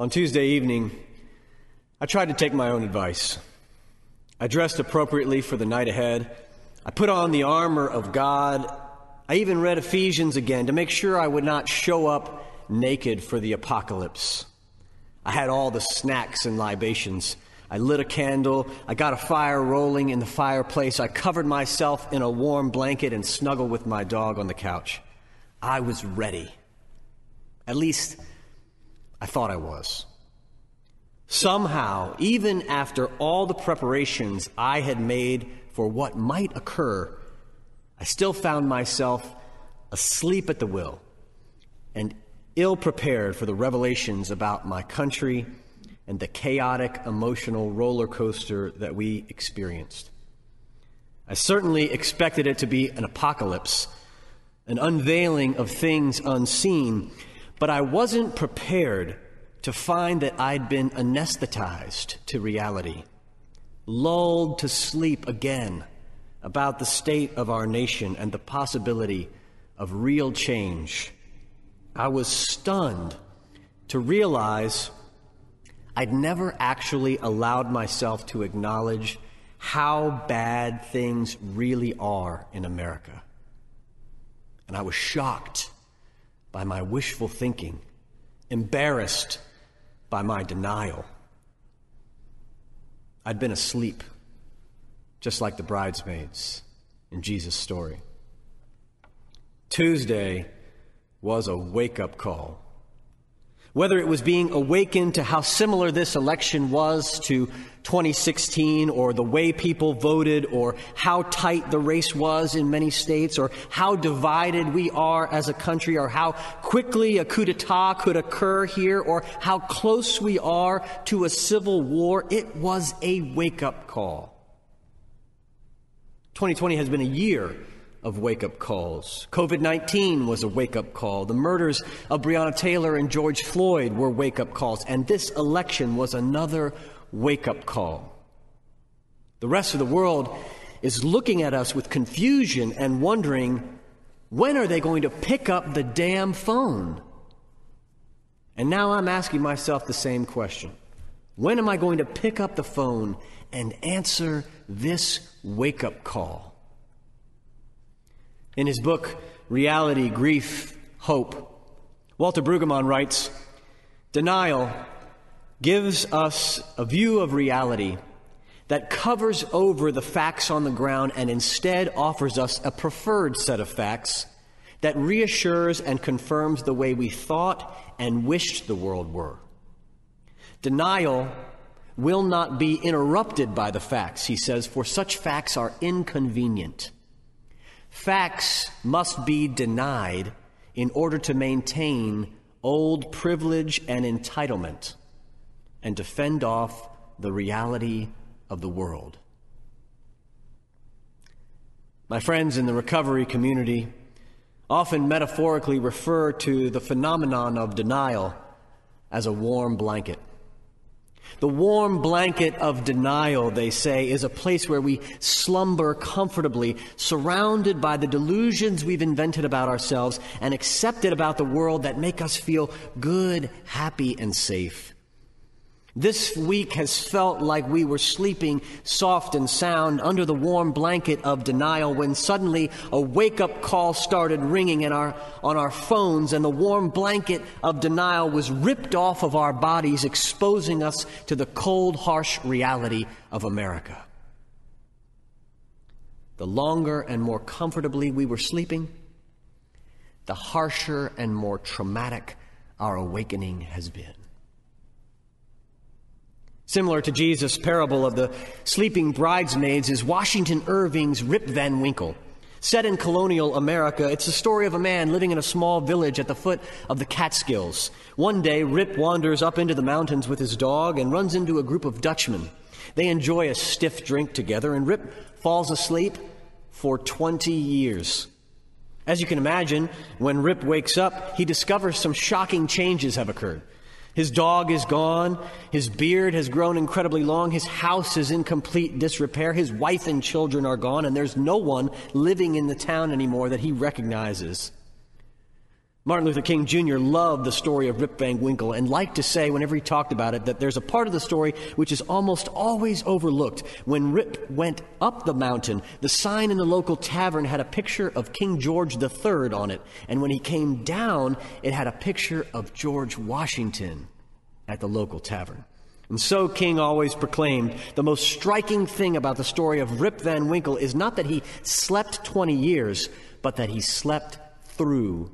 On Tuesday evening, I tried to take my own advice. I dressed appropriately for the night ahead. I put on the armor of God. I even read Ephesians again to make sure I would not show up naked for the apocalypse. I had all the snacks and libations. I lit a candle. I got a fire rolling in the fireplace. I covered myself in a warm blanket and snuggled with my dog on the couch. I was ready. At least, I thought I was. Somehow, even after all the preparations I had made for what might occur, I still found myself asleep at the wheel and ill prepared for the revelations about my country and the chaotic emotional roller coaster that we experienced. I certainly expected it to be an apocalypse, an unveiling of things unseen, but I wasn't prepared to find that I'd been anesthetized to reality, lulled to sleep again about the state of our nation and the possibility of real change. I was stunned to realize I'd never actually allowed myself to acknowledge how bad things really are in America. And I was shocked by my wishful thinking, embarrassed by my denial. I'd been asleep, just like the bridesmaids in Jesus' story. Tuesday was a wake up call. Whether it was being awakened to how similar this election was to 2016, or the way people voted, or how tight the race was in many states, or how divided we are as a country, or how quickly a coup d'etat could occur here, or how close we are to a civil war, it was a wake up call. 2020 has been a year of wake up calls. COVID 19 was a wake up call. The murders of Breonna Taylor and George Floyd were wake up calls. And this election was another wake up call. The rest of the world is looking at us with confusion and wondering when are they going to pick up the damn phone? And now I'm asking myself the same question. When am I going to pick up the phone and answer this wake up call? In his book, Reality, Grief, Hope, Walter Brueggemann writes Denial gives us a view of reality that covers over the facts on the ground and instead offers us a preferred set of facts that reassures and confirms the way we thought and wished the world were. Denial will not be interrupted by the facts, he says, for such facts are inconvenient. Facts must be denied in order to maintain old privilege and entitlement and to fend off the reality of the world. My friends in the recovery community often metaphorically refer to the phenomenon of denial as a warm blanket. The warm blanket of denial, they say, is a place where we slumber comfortably, surrounded by the delusions we've invented about ourselves and accepted about the world that make us feel good, happy, and safe. This week has felt like we were sleeping soft and sound under the warm blanket of denial when suddenly a wake up call started ringing in our, on our phones and the warm blanket of denial was ripped off of our bodies, exposing us to the cold, harsh reality of America. The longer and more comfortably we were sleeping, the harsher and more traumatic our awakening has been. Similar to Jesus' parable of the sleeping bridesmaids is Washington Irving's Rip Van Winkle. Set in colonial America, it's the story of a man living in a small village at the foot of the Catskills. One day, Rip wanders up into the mountains with his dog and runs into a group of Dutchmen. They enjoy a stiff drink together, and Rip falls asleep for 20 years. As you can imagine, when Rip wakes up, he discovers some shocking changes have occurred. His dog is gone. His beard has grown incredibly long. His house is in complete disrepair. His wife and children are gone, and there's no one living in the town anymore that he recognizes. Martin Luther King Jr. loved the story of Rip Van Winkle and liked to say, whenever he talked about it, that there's a part of the story which is almost always overlooked. When Rip went up the mountain, the sign in the local tavern had a picture of King George III on it, and when he came down, it had a picture of George Washington at the local tavern. And so King always proclaimed the most striking thing about the story of Rip Van Winkle is not that he slept 20 years, but that he slept through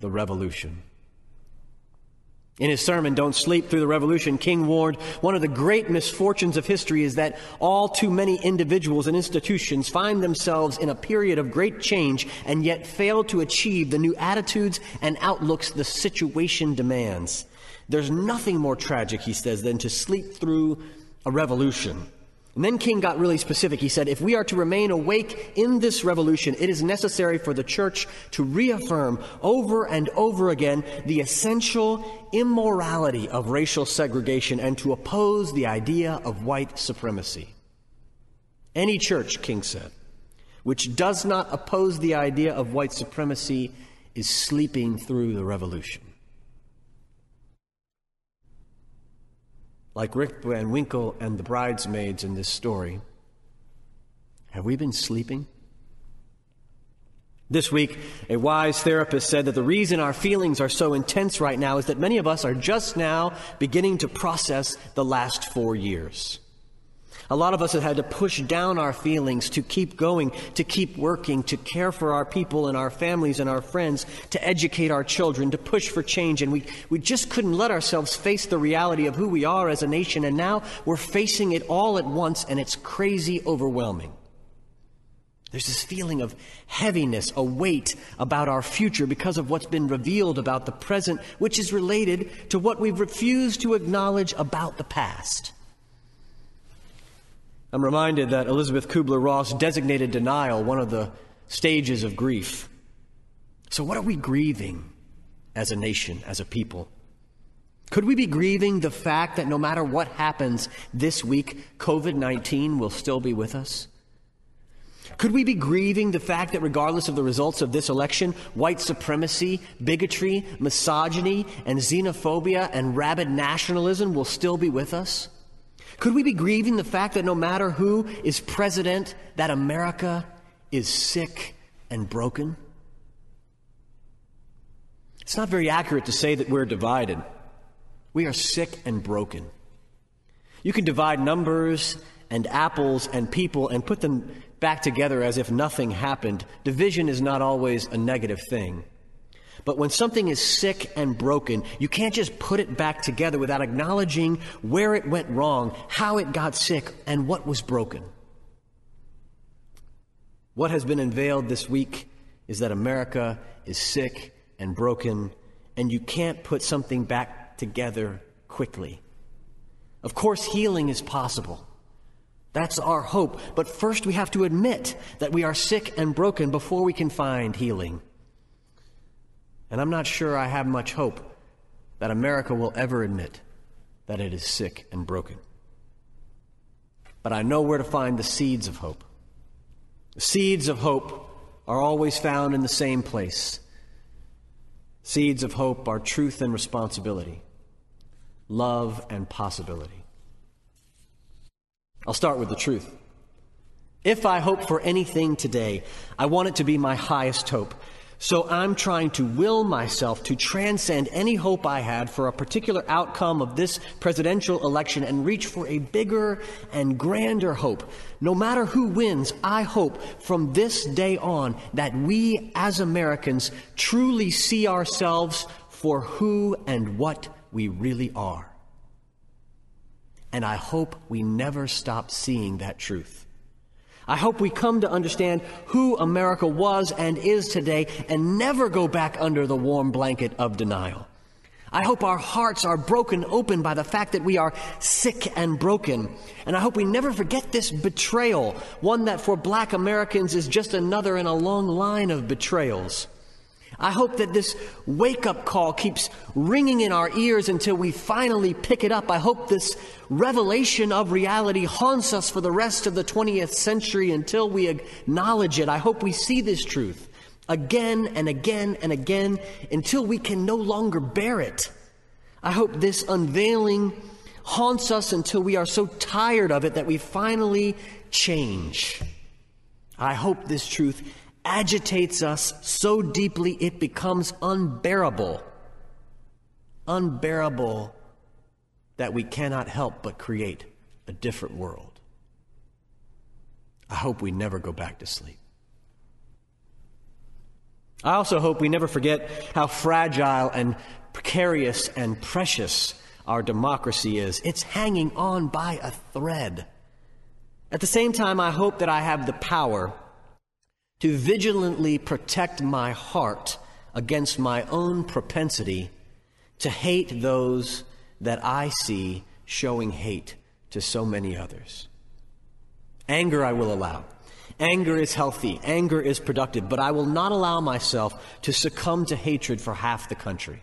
the revolution. In his sermon, Don't Sleep Through the Revolution, King warned one of the great misfortunes of history is that all too many individuals and institutions find themselves in a period of great change and yet fail to achieve the new attitudes and outlooks the situation demands. There's nothing more tragic, he says, than to sleep through a revolution. And then King got really specific. He said, if we are to remain awake in this revolution, it is necessary for the church to reaffirm over and over again the essential immorality of racial segregation and to oppose the idea of white supremacy. Any church, King said, which does not oppose the idea of white supremacy is sleeping through the revolution. Like Rip Van Winkle and the bridesmaids in this story, have we been sleeping? This week, a wise therapist said that the reason our feelings are so intense right now is that many of us are just now beginning to process the last four years. A lot of us have had to push down our feelings to keep going, to keep working, to care for our people and our families and our friends, to educate our children, to push for change. And we, we just couldn't let ourselves face the reality of who we are as a nation. And now we're facing it all at once, and it's crazy overwhelming. There's this feeling of heaviness, a weight about our future because of what's been revealed about the present, which is related to what we've refused to acknowledge about the past. I'm reminded that Elizabeth Kubler Ross designated denial one of the stages of grief. So, what are we grieving as a nation, as a people? Could we be grieving the fact that no matter what happens this week, COVID 19 will still be with us? Could we be grieving the fact that regardless of the results of this election, white supremacy, bigotry, misogyny, and xenophobia and rabid nationalism will still be with us? Could we be grieving the fact that no matter who is president, that America is sick and broken? It's not very accurate to say that we're divided. We are sick and broken. You can divide numbers and apples and people and put them back together as if nothing happened. Division is not always a negative thing. But when something is sick and broken, you can't just put it back together without acknowledging where it went wrong, how it got sick, and what was broken. What has been unveiled this week is that America is sick and broken, and you can't put something back together quickly. Of course, healing is possible. That's our hope. But first, we have to admit that we are sick and broken before we can find healing. And I'm not sure I have much hope that America will ever admit that it is sick and broken. But I know where to find the seeds of hope. The seeds of hope are always found in the same place. Seeds of hope are truth and responsibility, love and possibility. I'll start with the truth. If I hope for anything today, I want it to be my highest hope. So I'm trying to will myself to transcend any hope I had for a particular outcome of this presidential election and reach for a bigger and grander hope. No matter who wins, I hope from this day on that we as Americans truly see ourselves for who and what we really are. And I hope we never stop seeing that truth. I hope we come to understand who America was and is today and never go back under the warm blanket of denial. I hope our hearts are broken open by the fact that we are sick and broken. And I hope we never forget this betrayal, one that for black Americans is just another in a long line of betrayals. I hope that this wake up call keeps ringing in our ears until we finally pick it up. I hope this revelation of reality haunts us for the rest of the 20th century until we acknowledge it. I hope we see this truth. again and again and again until we can no longer bear it. I hope this unveiling haunts us until we are so tired of it that we finally change. I hope this truth agitates us so deeply it becomes unbearable. Unbearable that we cannot help but create a different world. I hope we never go back to sleep. I also hope we never forget how fragile and precarious and precious our democracy is. It's hanging on by a thread. At the same time, I hope that I have the power to vigilantly protect my heart against my own propensity to hate those that I see showing hate to so many others. Anger I will allow. Anger is healthy. Anger is productive. But I will not allow myself to succumb to hatred for half the country.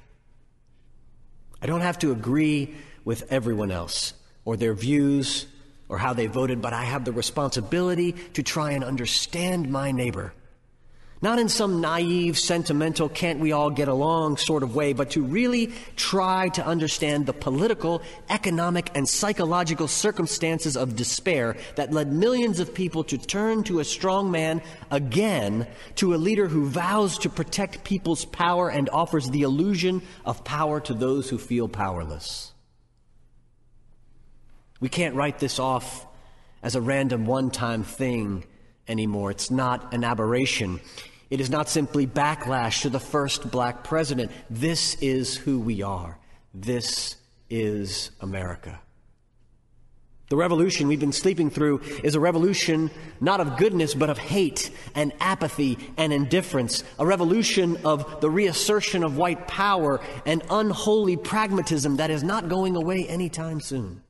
I don't have to agree with everyone else or their views or how they voted, but I have the responsibility to try and understand my neighbor not in some naive, sentimental, can't we all get along sort of way, but to really try to understand the political, economic, and psychological circumstances of despair that led millions of people to turn to a strong man again, to a leader who vows to protect people's power and offers the illusion of power to those who feel powerless. We can't write this off as a random one time thing anymore. It's not an aberration. It is not simply backlash to the first black president. This is who we are. This is America. The revolution we've been sleeping through is a revolution not of goodness, but of hate and apathy and indifference. A revolution of the reassertion of white power and unholy pragmatism that is not going away anytime soon.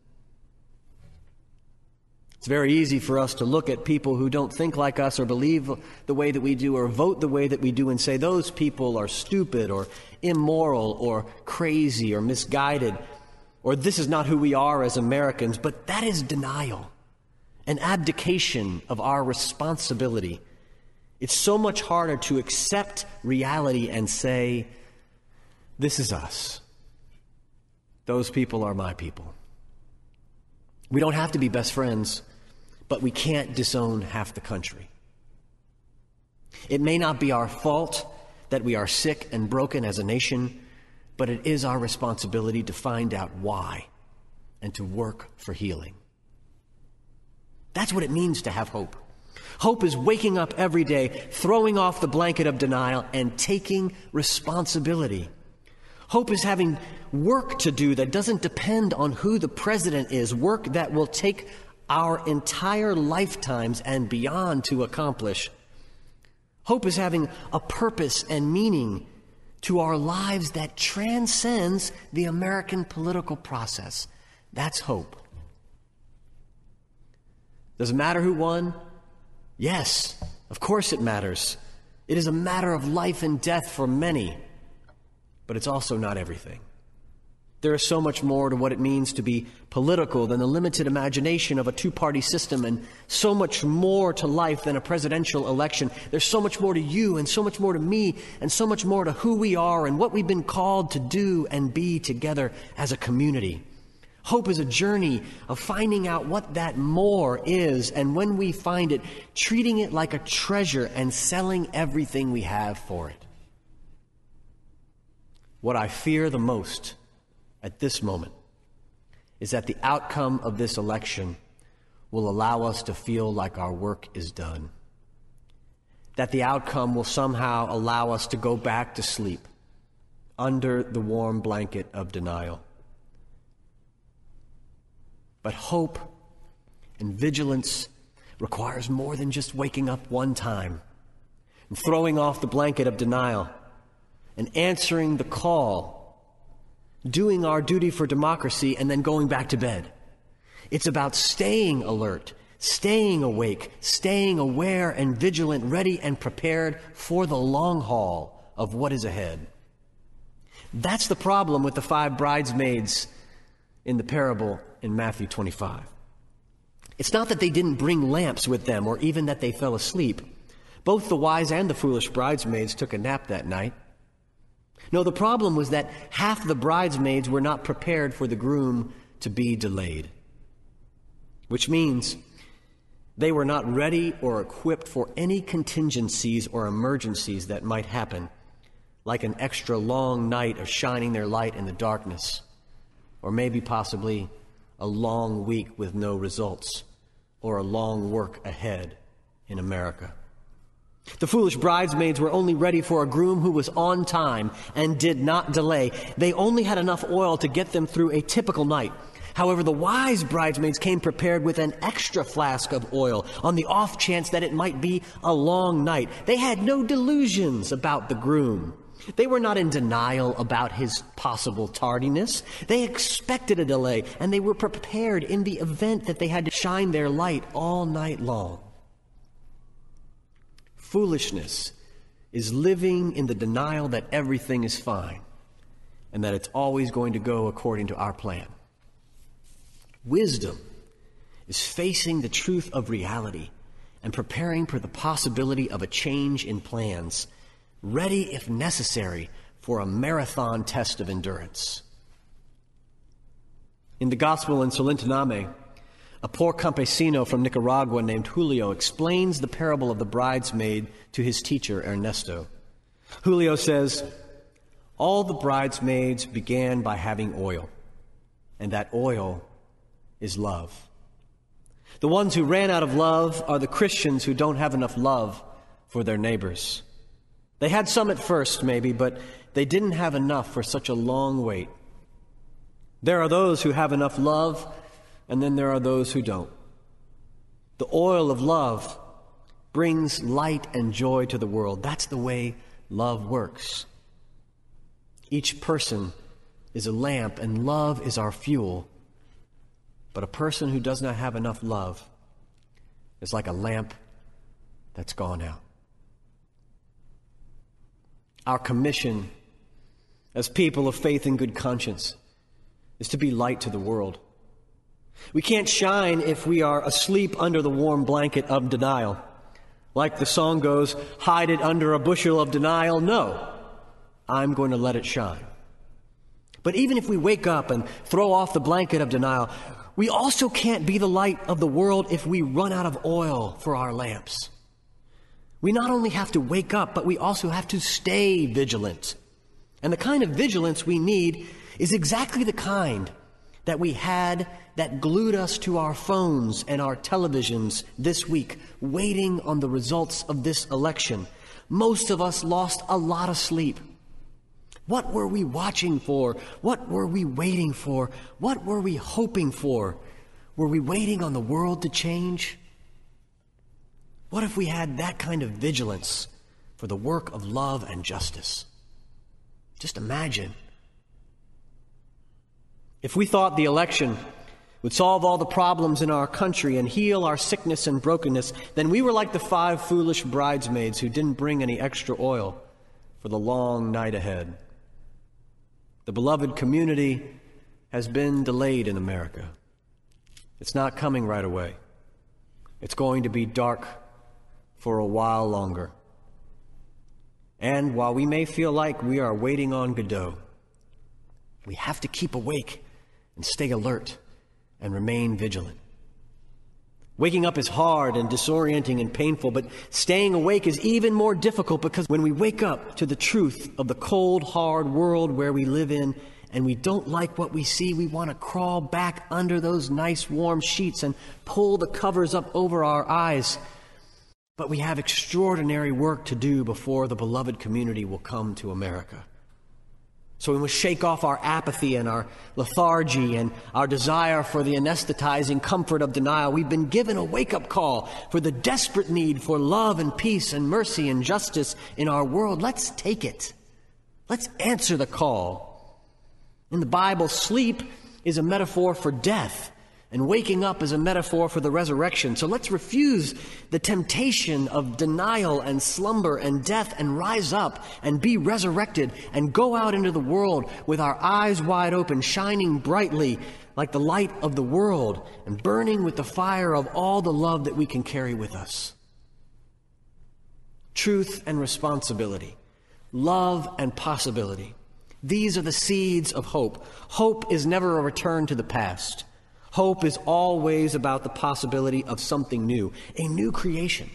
It's very easy for us to look at people who don't think like us or believe the way that we do or vote the way that we do and say those people are stupid or immoral or crazy or misguided or this is not who we are as Americans. But that is denial, an abdication of our responsibility. It's so much harder to accept reality and say, this is us. Those people are my people. We don't have to be best friends, but we can't disown half the country. It may not be our fault that we are sick and broken as a nation, but it is our responsibility to find out why and to work for healing. That's what it means to have hope. Hope is waking up every day, throwing off the blanket of denial, and taking responsibility. Hope is having work to do that doesn't depend on who the president is, work that will take our entire lifetimes and beyond to accomplish. Hope is having a purpose and meaning to our lives that transcends the American political process. That's hope. Does it matter who won? Yes, of course it matters. It is a matter of life and death for many but it's also not everything. There is so much more to what it means to be political than the limited imagination of a two party system, and so much more to life than a presidential election. There's so much more to you, and so much more to me, and so much more to who we are and what we've been called to do and be together as a community. Hope is a journey of finding out what that more is, and when we find it, treating it like a treasure and selling everything we have for it. What I fear the most at this moment is that the outcome of this election will allow us to feel like our work is done. That the outcome will somehow allow us to go back to sleep under the warm blanket of denial. But hope and vigilance requires more than just waking up one time and throwing off the blanket of denial and answering the call, doing our duty for democracy, and then going back to bed. It's about staying alert, staying awake, staying aware and vigilant, ready and prepared for the long haul of what is ahead. That's the problem with the five bridesmaids in the parable in Matthew 25. It's not that they didn't bring lamps with them or even that they fell asleep Both the wise and the foolish bridesmaids took a nap that night. No, the problem was that half the bridesmaids were not prepared for the groom to be delayed. Which means they were not ready or equipped for any contingencies or emergencies that might happen, like an extra long night of shining their light in the darkness, or maybe possibly a long week with no results, or a long work ahead in America. The foolish bridesmaids were only ready for a groom who was on time and did not delay. They only had enough oil to get them through a typical night. However, the wise bridesmaids came prepared with an extra flask of oil on the off chance that it might be a long night. They had no delusions about the groom. They were not in denial about his possible tardiness. They expected a delay, and they were prepared in the event that they had to shine their light all night long. Foolishness is living in the denial that everything is fine and that it's always going to go according to our plan. Wisdom is facing the truth of reality and preparing for the possibility of a change in plans, ready if necessary for a marathon test of endurance. In the Gospel in Solentiname, a poor campesino from Nicaragua named Julio explains the parable of the bridesmaid to his teacher, Ernesto. Julio says, All the bridesmaids began by having oil, and that oil is love. The ones who ran out of love are the Christians who don't have enough love for their neighbors. They had some at first, maybe, but they didn't have enough for such a long wait. There are those who have enough love and then there are those who don't. The oil of love brings light and joy to the world. That's the way love works. Each person is a lamp, and love is our fuel. But a person who does not have enough love is like a lamp that's gone out. Our commission as people of faith and good conscience is to be light to the world. We can't shine if we are asleep under the warm blanket of denial. Like the song goes, hide it under a bushel of denial. No, I'm going to let it shine. But even if we wake up and throw off the blanket of denial, we also can't be the light of the world if we run out of oil for our lamps. We not only have to wake up, but we also have to stay vigilant. And the kind of vigilance we need is exactly the kind that we had that glued us to our phones and our televisions this week, waiting on the results of this election. Most of us lost a lot of sleep. What were we watching for? What were we waiting for? What were we hoping for? Were we waiting on the world to change? What if we had that kind of vigilance for the work of love and justice? Just imagine if we thought the election would solve all the problems in our country and heal our sickness and brokenness, then we were like the five foolish bridesmaids who didn't bring any extra oil for the long night ahead. The beloved community has been delayed in America. It's not coming right away. It's going to be dark for a while longer. And while we may feel like we are waiting on Godot, we have to keep awake and stay alert and remain vigilant. Waking up is hard and disorienting and painful, but staying awake is even more difficult because when we wake up to the truth of the cold, hard world where we live in and we don't like what we see, we want to crawl back under those nice warm sheets and pull the covers up over our eyes. But we have extraordinary work to do before the beloved community will come to America. So we must shake off our apathy and our lethargy and our desire for the anesthetizing comfort of denial. We've been given a wake up call for the desperate need for love and peace and mercy and justice in our world. Let's take it. Let's answer the call. In the Bible, sleep is a metaphor for death. And waking up is a metaphor for the resurrection. So let's refuse the temptation of denial and slumber and death and rise up and be resurrected and go out into the world with our eyes wide open, shining brightly like the light of the world and burning with the fire of all the love that we can carry with us. truth and responsibility, love and possibility. These are the seeds of hope. Hope is never a return to the past. Hope is always about the possibility of something new, a new creation.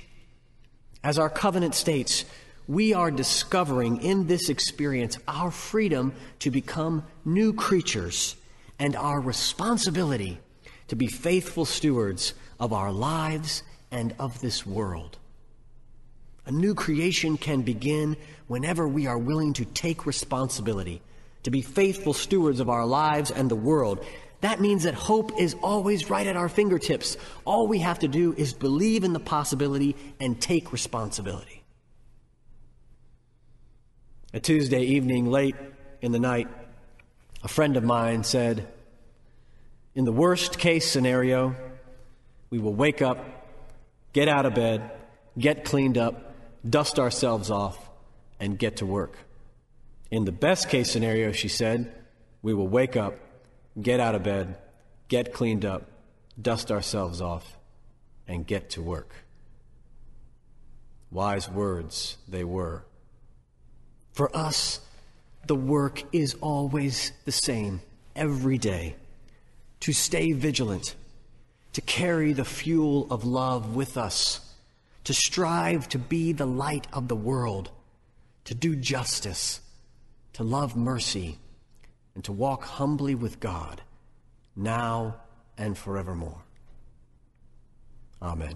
As our covenant states, we are discovering in this experience our freedom to become new creatures and our responsibility to be faithful stewards of our lives and of this world. A new creation can begin whenever we are willing to take responsibility, to be faithful stewards of our lives and the world. That means that hope is always right at our fingertips. All we have to do is believe in the possibility and take responsibility. A Tuesday evening, late in the night, a friend of mine said, In the worst case scenario, we will wake up, get out of bed, get cleaned up, dust ourselves off, and get to work. In the best case scenario, she said, we will wake up, get out of bed, get cleaned up, dust ourselves off, and get to work. Wise words they were. For us, the work is always the same every day to stay vigilant, to carry the fuel of love with us to strive to be the light of the world, to do justice, to love mercy, and to walk humbly with God, now and forevermore. Amen.